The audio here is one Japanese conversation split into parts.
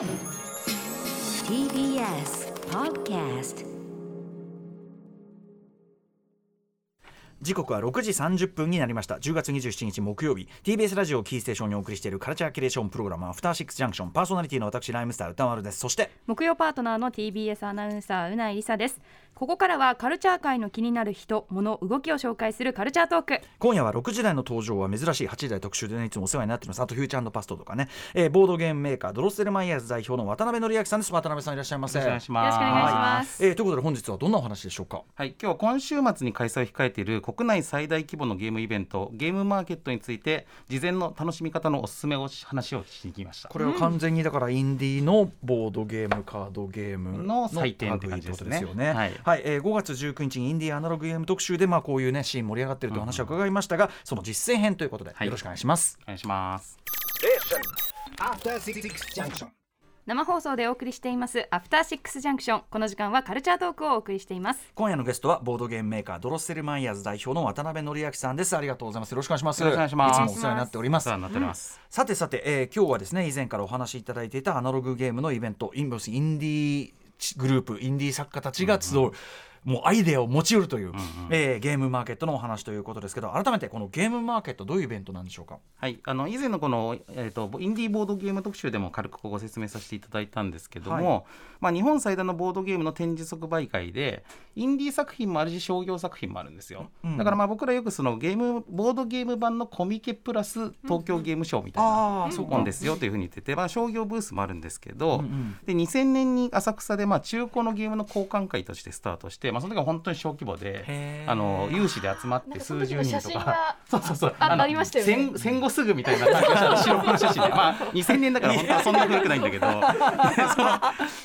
TBS Podcast 時刻は6時30分になりました。10月27日木曜日。TBS ラジオをキーステーションにお送りしているカルチャーキュレーションプログラムアフターシックスジャンクションパーソナリティの私ライムスター歌丸です。そして木曜パートナーの TBS アナウンサーうないりさですここからはカルチャー界の気になる人物動きを紹介するカルチャートーク。今夜は6時台の登場は珍しい8時台特集で、ね、いつもお世話になっています。あとフューチャーパストとかね、えーボードゲームメーカードロッセルマイヤーズ代表の渡辺則明さんです。渡辺さんいらっしゃいませ。よろしくお願いしよろしくお願いします。えーということで本日はどんなお話でしょうか？はい、今日は今週末に開催を控えている国内最大規模のゲームイベントゲームマーケットについて事前の楽しみ方のおすすめをし話をしに来ました。これは完全にだからインディーのボードゲームカードゲームの祭典って感じですね。類ということですよね。はいえー5月19日にインディーアナログゲーム特集でまあこういうねシーン盛り上がってるという話を伺いましたが、その実践編ということではいよろしくお願いします。お願いします。生放送でお送りしていますアフターシックスジャンクションこの時間はカルチャートークをお送りしています今夜のゲストはボードゲームメーカードロッセルマイヤーズ代表の渡辺則明さんです。ありがとうございます。よろしくお願いします。よろしくお願いしますつもお世話になっておりますお世話。になっております。さてさて、えー今日はですね以前からお話しいただいていたアナログゲームのイベントインボスインディーグループインディー作家たちが集う、もうアイデアを持ち寄るという、えーゲームマーケットのお話ということですけど改めてこのゲームマーケットどういうイベントなんでしょうか？はい、あの以前のこの、えー、とインディーボードゲーム特集でも軽くご説明させていただいたんですけども、はまあ、日本最大のボードゲームの展示即売会でインディー作品もあるし商業作品もあるんですよ、うんだからまあ僕らよくそのゲームボードゲーム版のコミケプラス東京ゲームショーみたいなああそうもんですよというふうに言ってて、まあ、商業ブースもあるんですけど、うんうん。で2000年に浅草でまあ中古のゲームの交換会としてスタートして、まあ、その時は本当に小規模であの有志で集まって数十人とか。そうそうそう。あのありましたよね。戦戦後すぐみたいな感じがした白黒写真で。まあ2000年だから本当はそんな古くないんだけど。その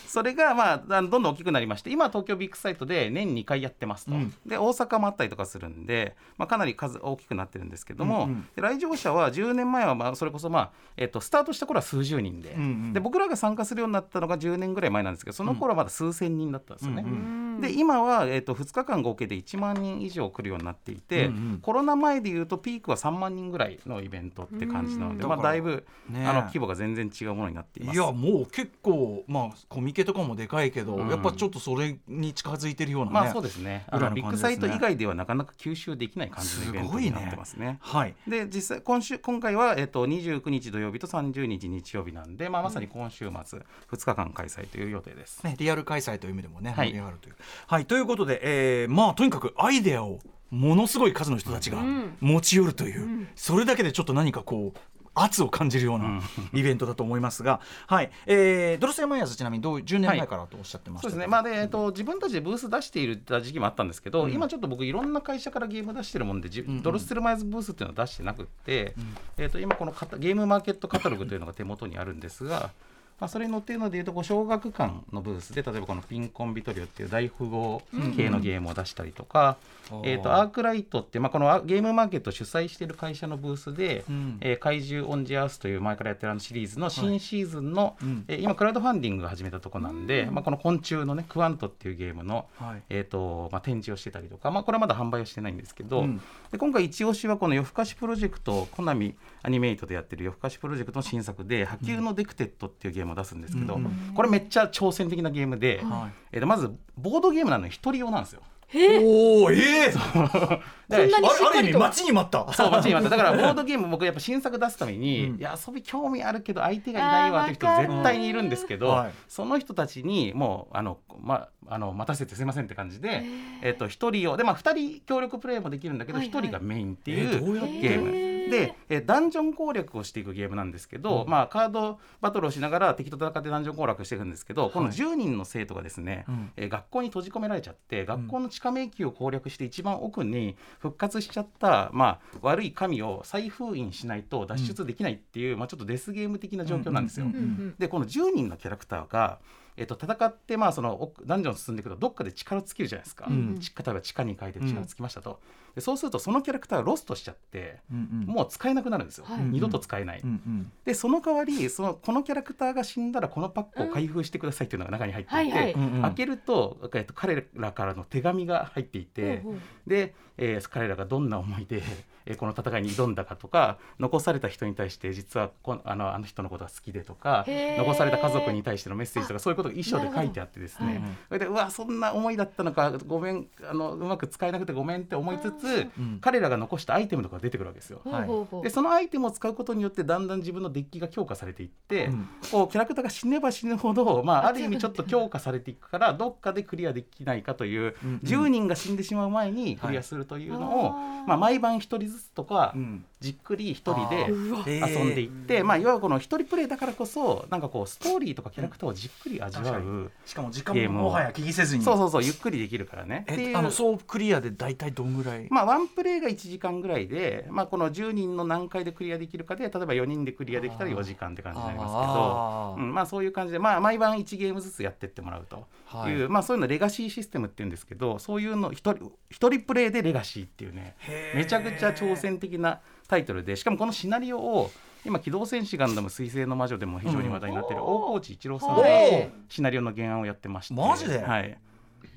それがまあどんどん大きくなりまして今は東京ビッグサイトで年2回やってますと、うん。で大阪もあったりとかするんで、まあ、かなり数大きくなってるんですけども、うんうんで来場者は10年前はまあそれこそまあ、えっとスタートした頃は数十人で,、うんうんで僕らが参加するようになったのが10年ぐらい前なんですけどその頃はまだ数千人だったんですよね。うんうん。で今は、えー、と2日間合計で1万人以上来るようになっていて、うんうん。コロナ前でいうとピークは3万人ぐらいのイベントって感じなので、うん。まあ、だいぶ、ね。あの規模が全然違うものになっています。いやもう結構まあコミケとかもでかいけど、うん。やっぱちょっとそれに近づいてるようなね、まあそうですね。あののビッグサイト以外ではなかなか吸収できない感じのイベントになってますね。はい。で実際今週今回は、えっと29日土曜日と30日日曜日なんで、まあ、まさに今週末2日間開催という予定です。ね、リアル開催という意味でもね、はい。盛り上がるという。はい、ということで、えーまあとにかくアイデアをものすごい数の人たちがん。持ち寄るという、それだけでちょっと何かこう圧を感じるよううなん。イベントだと思いますが、はい、えー、ドロセルマイヤーズちなみにどう10年前からとおっしゃってましたそうですね、まあでえっと、自分たちでブース出している時期もあったんですけど、うん。今ちょっと僕いろんな会社からゲーム出してるもんで、じんうん。ドロッセルマイズブースっていうのは出してなくって、えっと今このゲームマーケットカタログというのが手元にあるんですが。まあ、それに載っているのでいうとこう小学館のブースで例えばこのピンコンビトリオっていう大富豪系のゲームを出したりとか、うん。えー、とアークライトって、まあ、このあゲームマーケットを主催している会社のブースで「うん。えー怪獣オンジアース」という前からやってるあのシリーズの新シーズンの、うん。えー今クラウドファンディングが始めたとこなんで、まあ、この昆虫のねクワントっていうゲームの、はい。えーとまあ、展示をしてたりとか、まあ、これはまだ販売はしてないんですけど、うん。で今回一押しはこの夜更かしプロジェクトコナミアニメイトでやってる夜更かしプロジェクトの新作で「破宮のデクテット」っていうゲームを出すんですけど、うんこれめっちゃ挑戦的なゲームで、はい。えーとまずボードゲームなのに一人用なんですよ。おおええだからあある意味待ちに待った。そう、待ちに待った。だから、ボードゲーム、僕やっぱ新作出すために、うん。いや、遊び興味あるけど、相手がいないわって人絶対にいるんですけど、はい。その人たちに、もう、あの、ま、あの、待たせてすいませんって感じで。えっと、一人を、で、まあ、二人協力プレイもできるんだけど、はいはい。一人がメインってえいうーどうやって？ゲーム。で、えダンジョン攻略をしていくゲームなんですけど、まあ、カードバトルをしながら敵と戦ってダンジョン攻略していくんですけど、この10人の生徒がですね、うん。えー学校に閉じ込められちゃって学校の地下迷宮を攻略して一番奥に復活しちゃった、まあ、悪い神を再封印しないと脱出できないっていう、まあ、ちょっとデスゲーム的な状況なんですよ。うんうんうんでこの10人のキャラクターが、えっと戦って、まあ、その奥ダンジョンを進んでいくとどっかで力尽きるじゃないですか、うん。ち例えば地下に書いて力尽きましたと、でそうするとそのキャラクターがロストしちゃって、うんうん。もう使えなくなるんですよ、はい。二度と使えない。うんうんでその代わりそのこのキャラクターが死んだらこのパックを開封してくださいっていうのが中に入っていて、はいはい。うんうん。開けると、えっと、彼らからの手紙が入っていて、で、えー彼らがどんな思いで、えーこの戦いに挑んだかとか残された人に対して実はこあのあの人のことが好きでとか残された家族に対してのメッセージとかそういうことが衣装で書いてあってですね。それでうわそんな思いだったのかごめんあのうまく使えなくてごめんって思いつつうん。彼らが残したアイテムとかが出てくるわけですよ。ほうほうほう。でそのアイテムを使うことによってだんだん自分のデッキが強化されていって、うん。こうキャラクターが死ねば死ぬほど、まあ、ある意味ちょっと強化されていくからどっかでクリアできないかという、うんうん。10人が死んでしまう前にクリアするというのを、まあ、毎晩1人ずつとか、うん。じっくり1人で遊んでいって、まあ、いわゆるこの1人プレイだからこそなんかこうストーリーとかキャラクターをじっくり味わう、しかも時間ももはや気にせずに。そうそうそうゆっくりできるからね。あの総クリアで大体どんぐらい？まあ、ワンプレイが1時間ぐらいで、まあ、この10人の何回でクリアできるかで例えば4人でクリアできたら4時間って感じになりますけど、うんまあ、そういう感じで、まあ、毎晩1ゲームずつやってってもらうと。い。う、はいまあ、そういうのレガシーシステムっていうんですけどそういうの一人一人プレイでレガシーっていうね。めちゃくちゃ挑戦的なタイトルでしかもこのシナリオを今「機動戦士ガンダム水星の魔女」でも非常に話題になっている大河内一郎さんおがー。シナリオの原案をやってまして。マジで？はい、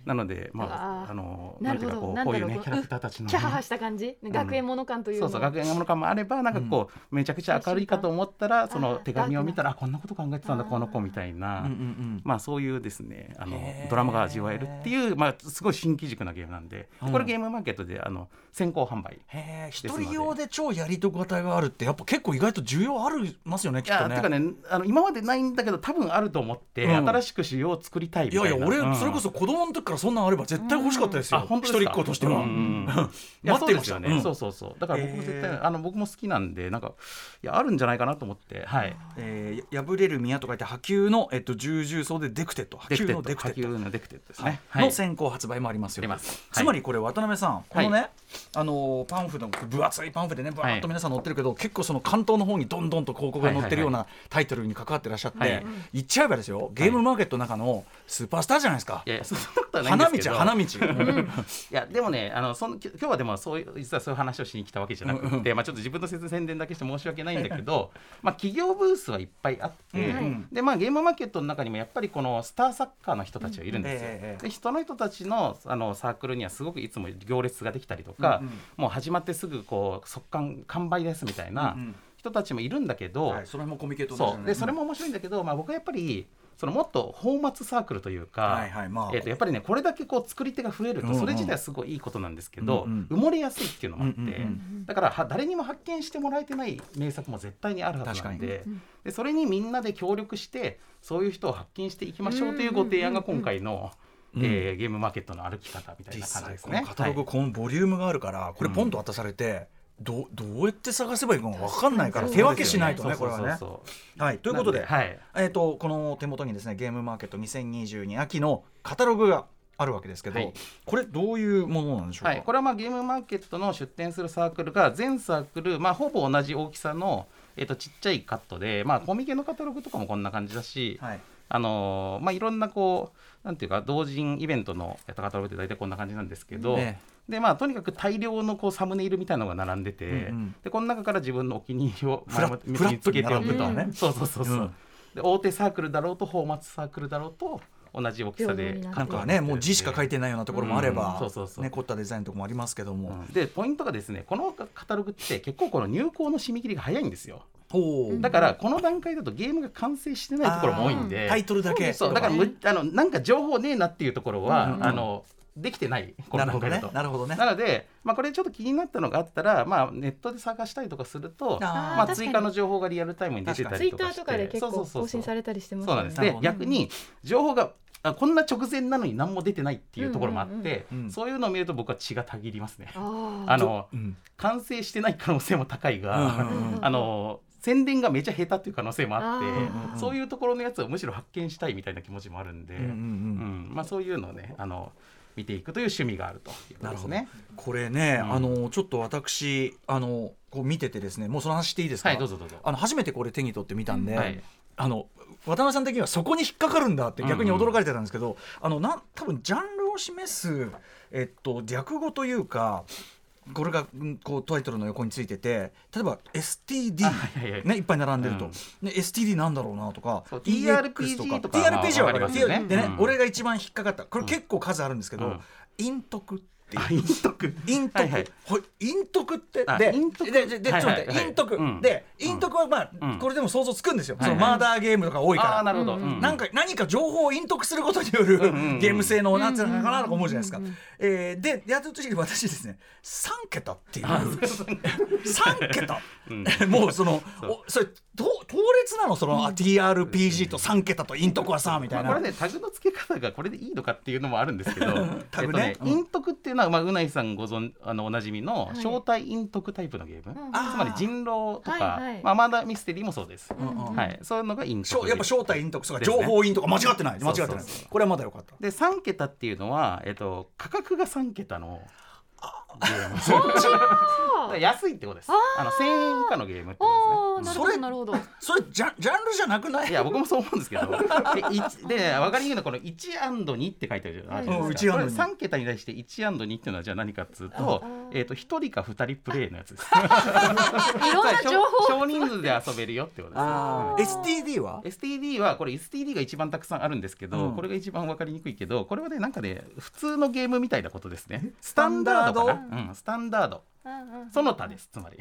なのでまああのなんていうかこうこういうねキャラクターたちのね。キャハハした感じ、学園もの感というのそうそう学園もの感もあればなんかこう、めちゃくちゃ明るいかと思ったらその手紙を見たらあこんなこと考えてたんだこの子みたいな、まあそういうですねあのドラマが味わえるっていう、まあ、すごい新機軸なゲームなんでうん。これゲームマーケットであの先行販売。一人用で超やりと方があるってやっぱ結構意外と需要ありますよねきいっとね。やてかねあの今までないんだけど多分あると思って、うん。新しく仕様を作りたいみたいな。いやいや俺、うん。それこそ子供の時からそんなんあれば絶対欲しかったですよ、あ本当一人っ子としては、うん 待ってましたね、うん。そうそうそう。だから僕も絶対、あの僕も好きなんでなんかいやあるんじゃないかなと思って。はい。え破れる宮と書いて破宮の、えっと、十重奏でデクテット破宮のデクテット破宮のデクテットですはい。ね、はい。の先行発売もありますよ。あります。つまりこれ渡辺さん、このね、はあのーパンフの分厚いパンフでねバーッと皆さん載ってるけど、結構その関東の方にどんどんと広告が載ってるようなタイトルに関わってらっしゃって、はい。言っちゃえばですよ。ゲームマーケットの中のスーパースターじゃないですか、いやいやそんなことはないんで花すけど。道花道、うん。いやでもねあのそのき今日はでもそういう実はそういう話をしに来たわけじゃなくて、まあ、ちょっと自分の宣伝だけして申し訳ないんだけど まあ企業ブースはいっぱいあって、うん。うんでまあ、ゲームマーケットの中にもやっぱりこのスターサッカーの人たちがいるんですよ。でその人たちのあのサークルにはすごくいつも行列ができたりとか、うんうん。もう始まってすぐこう速乾完売ですみたいなうんうん。人たちもいるんだけど、はい、それもコミケットそう。でそれもも面白いんだけど、まあ、僕はやっぱりそのもっと泡沫サークルというか、はいはいまあ。えー、とやっぱりねこれだけこう作り手が増えるうんうん。とそれ自体はすごいいいことなんですけど、うん埋もれやすいっていうのもあって、うんうんうん。だからは誰にも発見してもらえてない名作も絶対にあるはずなんででそれにみんなで協力してそういう人を発見していきましょうというご提案が今回の、うん。えーゲームマーケットの歩き方みたい実な感じ際ですね。カタログ、はいこのボリュームがあるからこれポンと渡されて、どうどうやって探せばいいか分かんないから手分けしないとねそうこれはね。はい、ということで、はい。えー、とこの手元にですねゲームマーケット2022秋のカタログがあるわけですけど、はい。これどういうものなんでしょうか、はい、これはまあゲームマーケットの出展するサークルが全サークル、まあ、ほぼ同じ大きさの、えー、とちっちゃいカットで、まあ、コミケのカタログとかもこんな感じだし、はいあのーまあ、いろんなこうなんていうか同人イベントのやったカタログって大体こんな感じなんですけど、ね。でまあ、とにかく大量のこうサムネイルみたいなのが並んでて、うんうん。でこの中から自分のお気に入りを見つけておくと、ね。そうそうそうそう、うん。で大手サークルだろうと泡沫サークルだろうと同じ大きさでなんかねもう字しか書いてないようなところもあれば、うん。そうそうそう。ね、凝ったデザインとかもありますけども、うん。でポイントがですねこのカタログって結構この入稿の締め切りが早いんですよだからこの段階だとゲームが完成してないところも多いんで。タイトルだけそうだからむあのなんか情報ねえなっていうところは、うんうんあのできてない。こなるほどね。の段階だと。なるほどね。なので、まあ、これちょっと気になったのがあったら、まあ、ネットで探したりとかするとまあ、追加の情報がリアルタイムに出てたツイッターりとかしてとかで結構そうそうそう更新されたりしてますよね。そうなんでね。逆に情報があこんな直前なのに何も出てないっていうところもあって、うんうんうんそういうのを見ると僕は血がたぎりますね。あのうん。完成してない可能性も高いが、うんうんうん。あの宣伝がめちゃ下手っていう可能性もあってそういうところのやつをむしろ発見したいみたいな気持ちもあるんで、うんうんうん。うん。まあ、そういうのをねあの見ていくという趣味があるということですね。これね、うん。あのちょっと私あのこう見ててですねもうその話していいですか、はいどうぞどうぞ。あの初めてこれ手に取ってみたんで、はい。あの渡辺さん的にはそこに引っかかるんだって逆に驚かれてたんですけど、あのなん多分ジャンルを示す、えっと、略語というかこれがうんこうタイトルの横についてて例えば STD あはいねいっぱい並んでると、うん。ね STD なんだろうなとかそう EX とか TRPG は分かりますよね。でね、うん。俺が一番引っかかった。これ結構数あるんですけど、うん。陰徳っていう。陰徳。陰徳、はい陰徳って？であ陰徳？でででちょっと待って、陰徳、うん。で陰徳はまあ、うん。これでも想像つくんですよ、そのマーダーゲームとか多いから。ああなるほど、うん。なんか何か情報を隠匿することによるゲーム性のなんていうのかなとか思うじゃないですか。えーでやってる時に私ですね3桁っていう。3桁。もうそのおそれと強烈なの？その TRPG と3桁と陰徳はさみたいな。まあこれ。ねタグの付け方がこれでいいのかっていうのもあるんですけど。タグね。えっと陰徳っていうのは、まあ、うないさんご存あのおなじみのい。正体陰徳タイプのゲーム、あー。つまり人狼とか、はいはい。まあ、マーダーミステリーもそうです、んうんはい、そういうのが陰しょ徳やっぱ正体陰徳とか情報陰徳間違ってない間違ってない。そうそうそう。これはまだよかった。で3桁っていうのは、えっと、価格が3桁のゲームだから安いってことです。あの1000円以下のゲームってことですね。ああなるほどなるほど。それジャンジャンルじゃなくない？いや僕もそう思うんですけど。でで分かりにくいのはこの 1&2 って書いてあるじゃないうんですか、これ 1&2 3桁に対して 1&2 っていうのはじゃあ何かっつうと,、えー、と1人か2人プレイのやつです。いろんな情報少少人数で遊べるよってことです STD は STD はこれ STD が一番たくさんあるんですけど、うん。これが一番分かりにくいけどこれはねなんかね普通のゲームみたいなことですね。スタンダードかな、うん、スタンダード。その他ですつまり。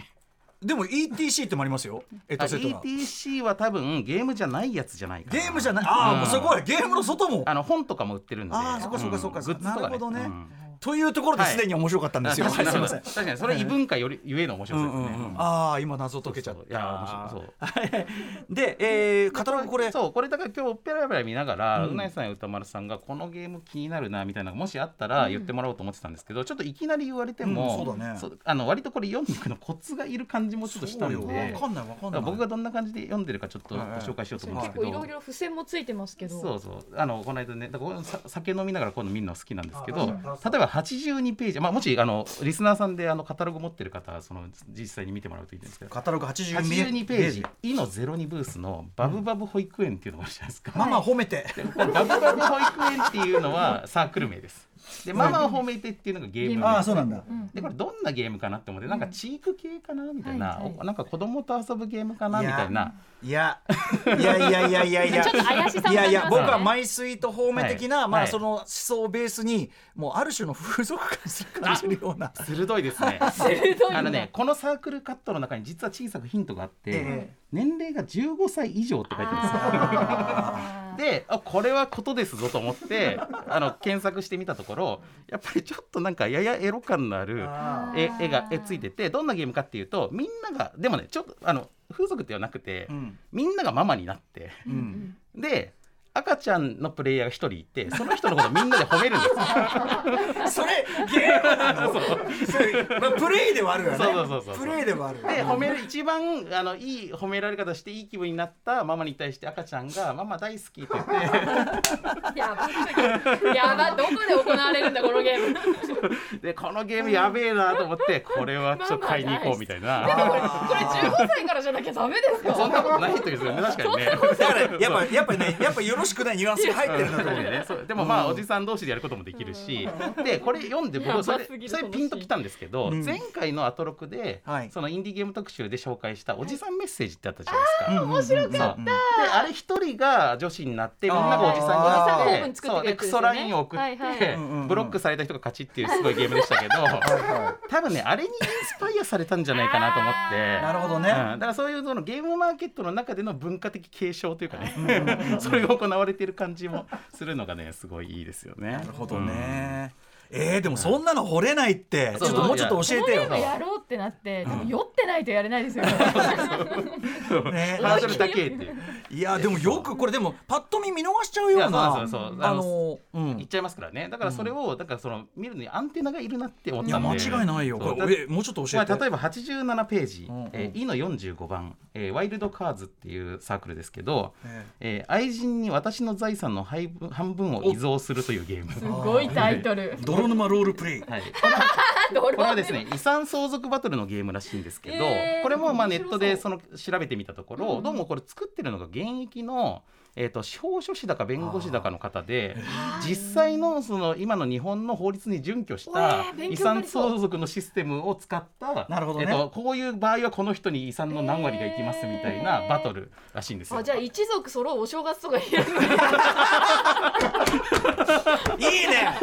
でも ETC ってもありますよ。エトセトラ。ETC は多分ゲームじゃないやつじゃないかな。ゲームじゃない。ああ、うんもうすごいゲームの外も。あの本とかも売ってるんで。あーそっかそっかそっかグッズとか、ね、なるほどね。うんというところですでに面白かったんですよ、はい、すみません。確かにそれ異文化よりゆえの面白さですね、ああ今謎解けちゃった。いや面白そう。で、えー、カタログこれ。そうこれだから今日ペラペラ見ながら、ううんなえさんや歌丸さんがこのゲーム気になるなみたいなもしあったら言ってもらおうと思ってたんですけど、ちょっといきなり言われても、うんそうだね。そうあの割とこれ読んでいくのコツがいる感じもちょっとしたんでそうよ。わかんないわかんない。僕がどんな感じで読んでるかちょっとご紹介しようと思うんですけど、結構いろいろ付箋もついてますけど。そうそう。あのこの間ねだから酒飲みながらこういうの見るの好きなんですけどあ例えば82ページ、まあ、もしあのリスナーさんであのカタログ持ってる方はその実際に見てもらうといいんですけど。カタログ82 82ページ「いの02ブース」の「バブバブ保育園」っていうのがあるじゃないですか。ママ褒めて、バブバブ保育園っていうのはサークル名です。でママを褒めてっていうのがゲーム名ああそうなんだ、でこれどんなゲームかなって思ってなんかチーク系かなみたいな、はいはい。おなんか子供と遊ぶゲームかなみたいな。いや。いやいやいやいやいや ちょっと怪しさもいやいや僕はマイスイート方面的な、まあその思想をベースにもうある種の風俗感する感じるような。鋭いですね。あのねこのサークルカットの中に実は小さくヒントがあって、ええ年齢が15歳以上って書いてあるんですであこれはことですぞと思って あの検索してみたところやっぱりちょっとなんかややエロ感のあるあ絵絵が絵ついててどんなゲームかっていうとみんながでもねちょっとあの風俗ではなくて、うん。みんながママになってうん。で赤ちゃんのプレイヤーが一人いてその人のことをみんなで褒めるんですよ。それゲームなのそれ、まあ、プレイではあるよね。そうそうそうそう。プレイではあるで褒める一番あのいい褒められ方していい気分になったママに対して赤ちゃんが「ママ大好き」って言って。やばやばどこで行われるんだこのゲーム。でこのゲームやべえなと思ってこれはちょっと買いに行こうみたいな。これこれ15歳からじゃなきゃダメですかそんなことない時ですよね。確かにね。だからやっぱやっぱねやっぱよろしくないニュアンスが入ってるんだと思うね、でもまあ、おじさん同士でやることもできるし、でこれ読んで僕それそれピンときたんですけど、うん。前回のアトロクで、はい。そのインディーゲーム特集で紹介したおじさんメッセージってあったじゃないですか。面白そうであれ一人が女子になってみんながおじさんになってそう。でクソラインを送って、ブロックされた人が勝ちっていうすごいゲームでしたけど多分ねあれにインスパイアされたんじゃないかなと思って。なるほどね、うん、だからそういうそのゲームマーケットの中での文化的継承というかね。それが行われている感じもするのがねすごいいいですよね。ななるほどね、えー、でもそんなの掘れないって、そうちょっともうちょっと教えてよ。このゲームやろうってなってでも酔ってないとやれないですよ。ねねハードルだけっていう。いやでもよくこれでもパッと見見逃しちゃうよういやそうななんですよそう。ああのうん。言っちゃいますからね。だからそれを、だからその見るのにアンテナがいるなって思っいやたんで。間違いないよ。えもうちょっと教えて、まあ、例えば87ページ。うんうん「えー、E の45番、えーワイルドカーズ」っていうサークルですけど、ええ。ー愛人に私の財産の半分半分を遺贈するというゲーム。すごいタイトル泥沼ロールプレイ。はい、これはですね遺産相続バトルのゲームらしいんですけど、えーこれもまあネットでその調べてみたところ、どうもこれ作ってるのが現役の、えー、と司法書士だか弁護士だかの方で実際のその今の日本の法律に準拠した遺産相続のシステムを使ったなるほどね。えー、とこういう場合はこの人に遺産の何割がいきますみたいなバトルらしいんですよ。あじゃあ一族揃うお正月とかやる いいね。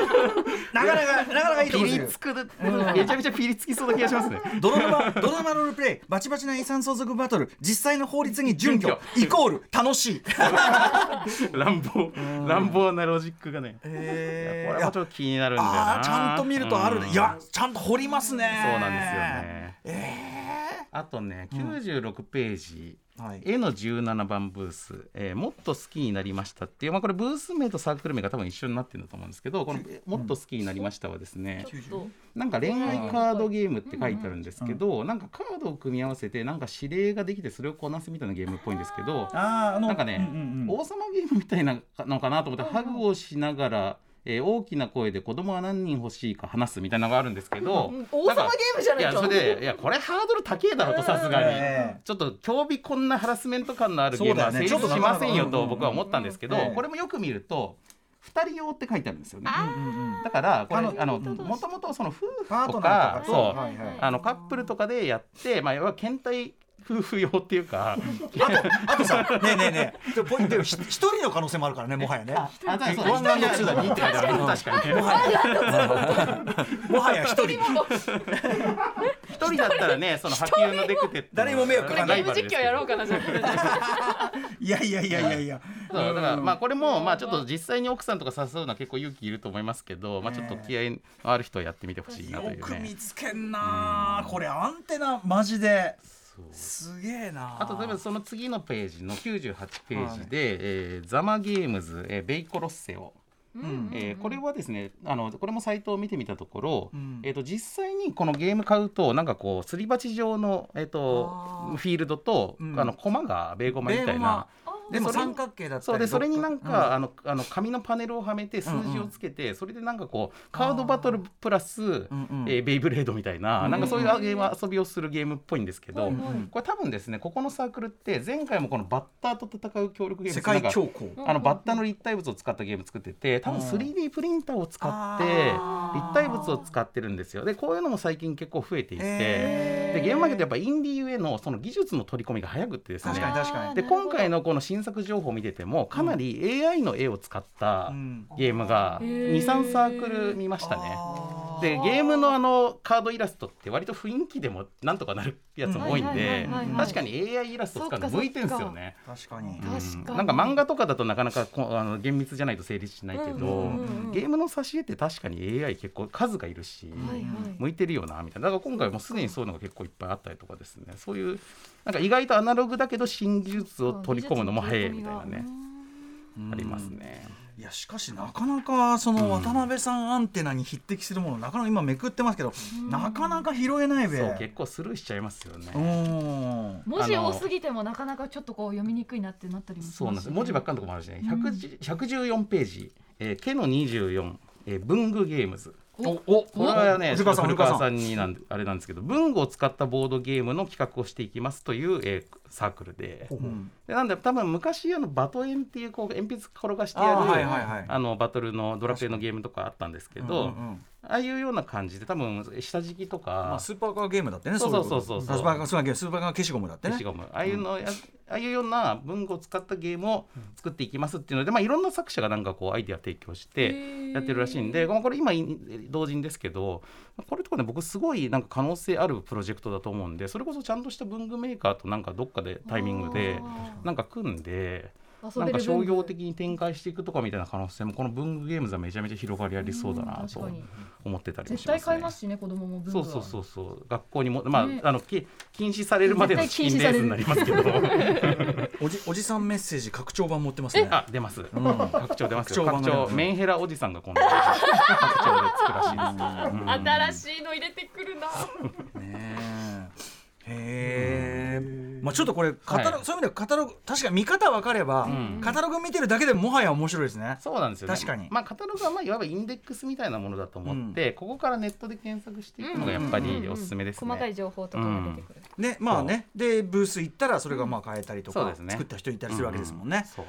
な かなかなかなかいいとこピですよ。リつくめちゃめちゃピリつきそうな気がしますね。泥沼泥沼ロールプレイバチバチな遺産相続バトル実際の法律に準拠イコール楽しい。乱暴乱暴なロジックがね。えこれはちょっと気になるんだよな。ちゃんと見るとあるね、うん。いやちゃんと掘りますね。そうなんですよね。えあとね96ページ、ーはい。絵の17番ブース、えーもっと好きになりましたっていう、まあ、これブース名とサークル名が多分一緒になってるんだと思うんですけどこの「もっと好きになりました」はですね、ちょっと。なんか恋愛カードゲームって書いてあるんですけど、なんかカードを組み合わせてなんか指令ができてそれをこなすみたいなゲームっぽいんですけどあーあのなんかね、うんうんうん。王様ゲームみたいなのかなと思って、ハグをしながら、えー大きな声で子供は何人欲しいか話すみたいなのがあるんですけど、うん王様ゲームじゃないと。いやそれでいやこれハードル高えだろうとさすがに、ええちょっと興味こんなハラスメント感のあるゲームは成立しませんよと僕は思ったんですけど、これもよく見ると2人用って書いてあるんですよね。だからこれあのあのもともとその夫婦とかそう。はいはい。あのカップルとかでやってまあ要は検体夫婦用っていうか。あとさねえねえねえ。ポイントひ一人の可能性もあるからねもはやね。あそう。だワンアンドツーだ2って書いてある。確かに。ね。もはや一人。一人だったらねその波及のデクテ誰にも。迷惑かかんないゲーム実況やろうかなじゃあいやいやいやいやいやそうだからまあこれも。まあちょっと実際に奥さんとか誘うのは結構勇気いると思いますけど、まあちょっと気合のある人はやってみてほしいなというよく見ね。つけんなあこれアンテナマジですげえな。あと例えばその次のページの98ページで、えーザマゲームズ、えーベイコロッセオ、うん。えーこれはですねあのこれもサイトを見てみたところ、うん。えー、と実際にこのゲーム買うとなんかこうすり鉢状の、えー、とフィールドと、うん。あの駒がベーゴマみたいな。それでも三角形だったりそうでそれになんどっか、あのあの紙のパネルをはめて数字をつけて、それでなんかこうカードバトルプラス、うんうんえーベイブレードみたいな、うんなんかそういうゲーム遊びをするゲームっぽいんですけど、はいはい。これ多分ですねここのサークルって前回もこのバッターと戦う協力ゲーム世界恐慌。あのバッターの立体物を使ったゲーム作ってて多分うん 3D プリンターを使って立体物を使ってるんですよ。でこういうのも最近結構増えていてでゲームマーケットやっぱインディーへのその技術の取り込みが早くってですね。確かに確かに。で今回のこの新作情報を見ててもかなり AI の絵を使ったうん。ゲームがへー23サークル見ましたね。でゲームのあのカードイラストって割と雰囲気でもなんとかなるやつも多いんはいで確かに AI イラスト使うの向いてるんですよね。確かに。確かに。うんなんか漫画とかだとなかなかこあの厳密じゃないと成立しないけど、ゲームの挿絵って確かに AI 結構数がいるし、はいはい。向いてるよなみたいな。だから今回もすでにそういうのが結構いっぱいあったりとかですね。そういうなんか意外とアナログだけど新技術を取り込むのも早いみたいなね、ありますね。いやしかしなかなかその渡辺さんアンテナに匹敵するものなかなか今めくってますけどなかなか拾えないべ。そう結構スルーしちゃいますよね。うん。文字多すぎてもなかなかちょっとこう読みにくいなってなったりもしますそうなんです。文字ばっかりのとこもあるしね、110 114ページ、えー、ケの24、えー、文具ゲームズおおこれはね古川さんになん。であれなんですけど文具を使ったボードゲームの企画をしていきますという、えーサークルで。うんでなんで多分昔あのバトエンっていうこう鉛筆転がしてやるあーはいはいはい。あのバトルのドラクエのゲームとかあったんですけど、うんうんうんああいうような感じで多分下敷きとか、まあスーパーカーゲームだってねそうそうそういそうスーパーカーゲームスーパーカー消しゴムだってね。消しゴム。ああいうのや、ああいうような文具を使ったゲームを作っていきますっていうので、まあ、いろんな作者がなんかこうアイデア提供してやってるらしいんで、まあこれ今同人ですけどこれとかね僕すごいなんか可能性あるプロジェクトだと思うんでそれこそちゃんとした文具メーカーとなんかどっかでタイミングでなんか組んで。なんか商業的に展開していくとかみたいな可能性もこの文具ゲームズはめちゃめちゃ広がりありそうだなと思ってたりも絶しますね。対買いますしね子供も文具は。そうそうそうそう。学校にもまあ、ね。あの き禁止されるまでの資金レースになりますけど。おじおじさんメッセージ拡張版持ってますね。あ出ます、拡張出ますよ。拡拡張メンヘラおじさんが今度拡張でつくらしいです、うん。新しいの入れてくるな。ねまあちょっとこれカタログ、はい。そういう意味ではカタログ確かに見方分かれば、んカタログ見てるだけでもはや面白いですね。そうなんですよね。確かに。まあカタログはまあいわばインデックスみたいなものだと思って、ここからネットで検索していくのがやっぱりおすすめですね、細かい情報とかが出てくる、ねまあねでブース行ったらそれがまあ買えたりとか、ね。作った人いたりするわけですもんね、そう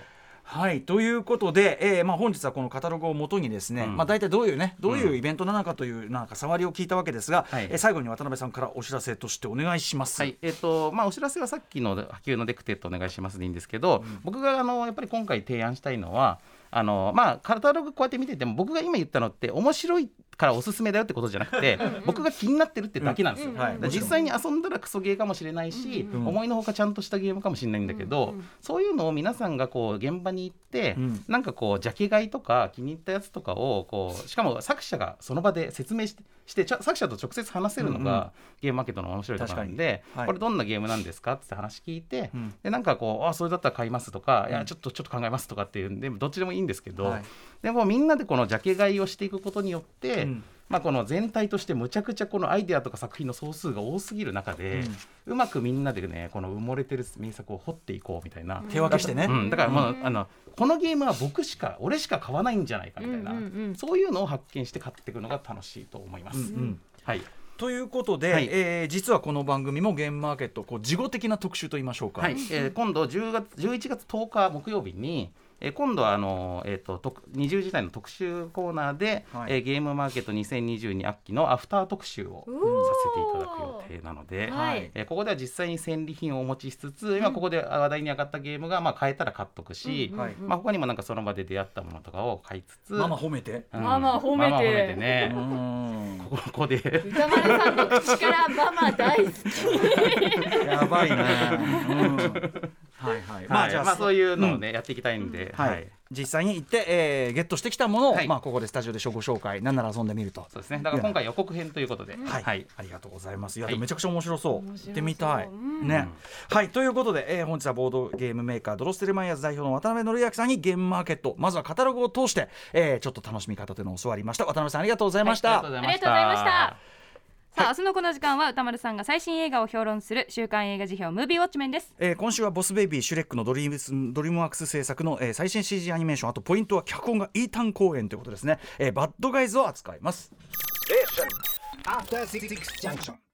はいということで、えーまあ、本日はこのカタログをもとにですね、うん。まあ、大体どういうねどういうイベントなのかというなんか触りを聞いたわけですが、はい。えー最後に渡辺さんからお知らせとしてお願いします。はいえっとまあ、お知らせはさっきの破宮のデクテットお願いしますでいいんですけど、僕があのやっぱり今回提案したいのはあの、まあ、カタログこうやって見てても僕が今言ったのって面白いからおすすめだよってことじゃなくて僕が気になってるってだけなんですよ、実際に遊んだらクソゲーかもしれないし、思いのほかちゃんとしたゲームかもしれないんだけど、そういうのを皆さんがこう現場に行って、うん。なんかこうジャケ買いとか気に入ったやつとかをこうしかも作者がその場で説明してしてちゃ作者と直接話せるのが、うんうん。ゲームマーケットの面白いところなんで、確かに。はい。これどんなゲームなんですかって話聞いて、うん。でなんかこうあそれだったら買いますとか、いやちょっとちょっと考えますとかっていうんでどっちでもいいんですけど、はい。でもみんなでこのジャケ買いをしていくことによって、うん。まあ、この全体としてむちゃくちゃこのアイデアとか作品の総数が多すぎる中で、うまくみんなでねこの埋もれてる名作を掘っていこうみたいな、手分けしてね。うん、だからもう、あのこのゲームは僕しか俺しか買わないんじゃないかみたいな、うんうんうん。そういうのを発見して買っていくのが楽しいと思います。うんうん。はい。ということで、はい。えー実はこの番組もゲームマーケットこう事後的な特集と言いましょうか、はい、えー今度10月11月10日木曜日に、えー今度はあの、えー、と特20時台の特集コーナーで、はい。えーゲームマーケット2022秋のアフター特集をさせていただく予定なので、はい。えーここでは実際に戦利品をお持ちしつつ、今ここで話題に上がったゲームが、まあ、買えたら買っとくし、はい。まあ、他にもなんかその場で出会ったものとかを買いつつママ褒めて。うん。ママ褒めて。ママ褒めてね。う、ん。ここで。歌丸さんの口からママ大好きやばいね、うん、はい。はい。まあ、じゃあ、まあ、そういうのをね、やっていきたいんで、はい。実際に行って、えーゲットしてきたものを、はい。まあ、ここでスタジオでご紹介なんなら遊んでみると。そうですね。だから今回予告編ということで、はい、はい。ありがとうございます。いや、めちゃくちゃ面白そう。面白そう。行ってみたい。うん。ね、はい、ということで、えー本日はボードゲームメーカードロステルマイヤーズ代表の渡辺則明さんにゲームマーケット、まずはカタログを通して、えーちょっと楽しみ方というのを教わりました。渡辺さん、ありがとうございました。ありがとうございましたさあ、明日のこの時間は宇多丸さんが最新映画を評論する週刊映画時評ムービーウォッチメンです。えー今週はボスベイビーシュレックのドリームスドリームワークス制作の、えー最新 CG アニメーションあとポイントは脚本がイータン・コーエンということですね、えーバッドガイズを扱います。Junction.